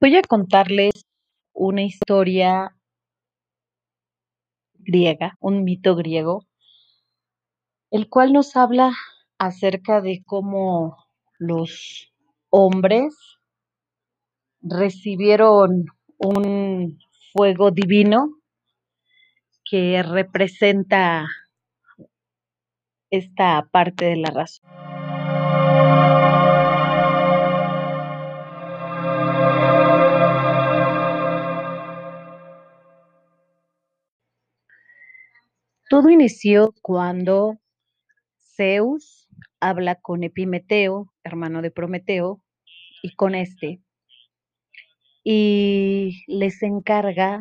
Voy a contarles una historia griega, un mito griego, el cual nos habla acerca de cómo los hombres recibieron un fuego divino que representa esta parte de la razón. Todo inició cuando Zeus habla con Epimeteo, hermano de Prometeo, y con este, y les encarga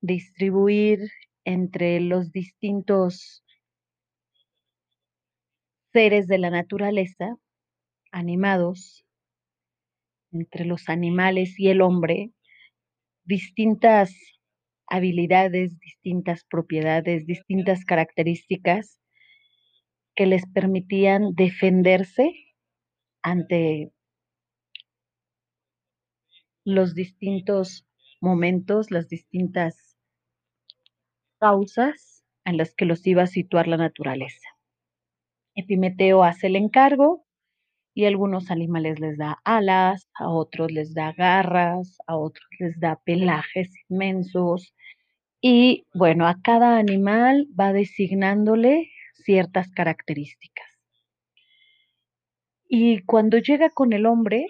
distribuir entre los distintos seres de la naturaleza, animados, entre los animales y el hombre, distintas habilidades, distintas propiedades, distintas características que les permitían defenderse ante los distintos momentos, las distintas causas en las que los iba a situar la naturaleza. Epimeteo hace el encargo y a algunos animales les da alas, a otros les da garras, a otros les da pelajes inmensos, y bueno, a cada animal va designándole ciertas características. Y cuando llega con el hombre,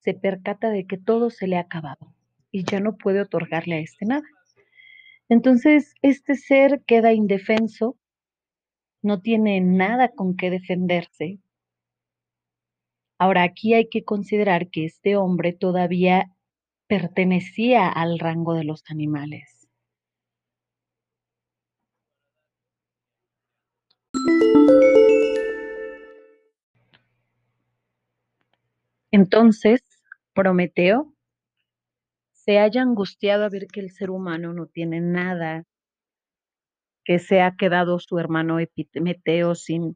se percata de que todo se le ha acabado y ya no puede otorgarle a este nada. Entonces, este ser queda indefenso, no tiene nada con qué defenderse. Ahora, aquí hay que considerar que este hombre todavía pertenecía al rango de los animales. Entonces, Prometeo se haya angustiado a ver que el ser humano no tiene nada, que se ha quedado su hermano Epimeteo sin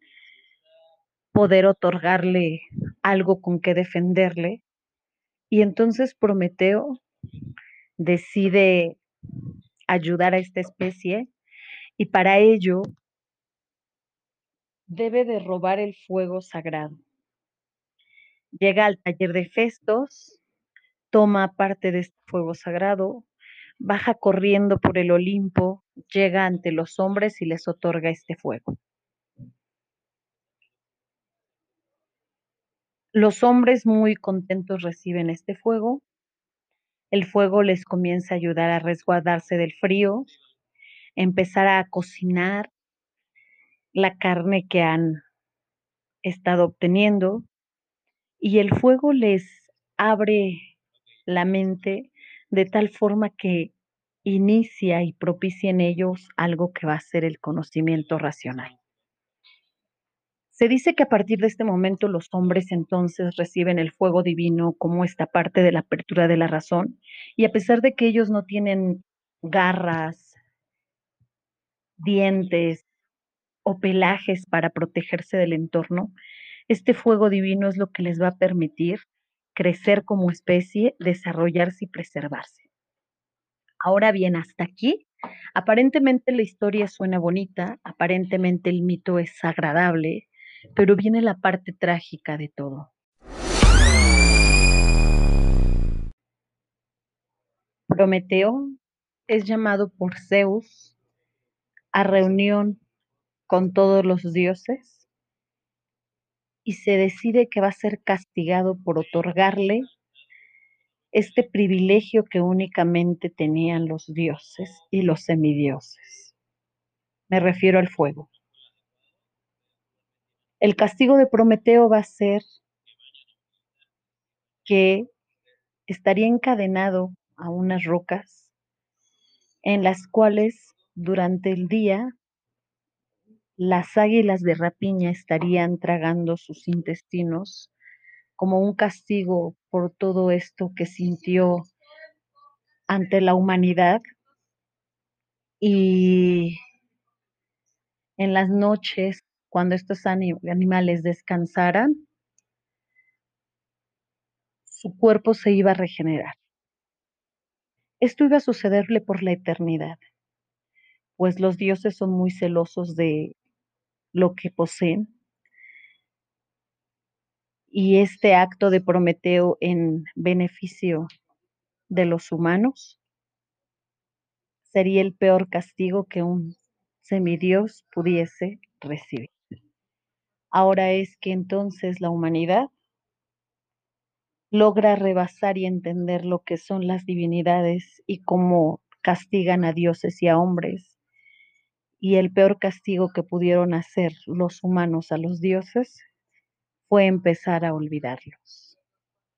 poder otorgarle algo con que defenderle. Y entonces Prometeo decide ayudar a esta especie y para ello debe de robar el fuego sagrado. Llega al taller de Festos, toma parte de este fuego sagrado, baja corriendo por el Olimpo, llega ante los hombres y les otorga este fuego. Los hombres muy contentos reciben este fuego. El fuego les comienza a ayudar a resguardarse del frío, empezar a cocinar la carne que han estado obteniendo y el fuego les abre la mente de tal forma que inicia y propicia en ellos algo que va a ser el conocimiento racional. Se dice que a partir de este momento los hombres entonces reciben el fuego divino como esta parte de la apertura de la razón y a pesar de que ellos no tienen garras, dientes, o pelajes para protegerse del entorno, este fuego divino es lo que les va a permitir crecer como especie, desarrollarse y preservarse. Ahora bien, hasta aquí, aparentemente la historia suena bonita, aparentemente el mito es agradable, pero viene la parte trágica de todo. Prometeo es llamado por Zeus a reunión con todos los dioses y se decide que va a ser castigado por otorgarle este privilegio que únicamente tenían los dioses y los semidioses. Me refiero al fuego. El castigo de Prometeo va a ser que estaría encadenado a unas rocas en las cuales durante el día las águilas de rapiña estarían tragando sus intestinos como un castigo por todo esto que sintió ante la humanidad. Y en las noches, cuando estos animales descansaran, su cuerpo se iba a regenerar. Esto iba a sucederle por la eternidad, pues los dioses son muy celosos de lo que poseen. Y este acto de Prometeo en beneficio de los humanos sería el peor castigo que un semidios pudiese recibir. Ahora es que entonces la humanidad logra rebasar y entender lo que son las divinidades y cómo castigan a dioses y a hombres. Y el peor castigo que pudieron hacer los humanos a los dioses fue empezar a olvidarlos.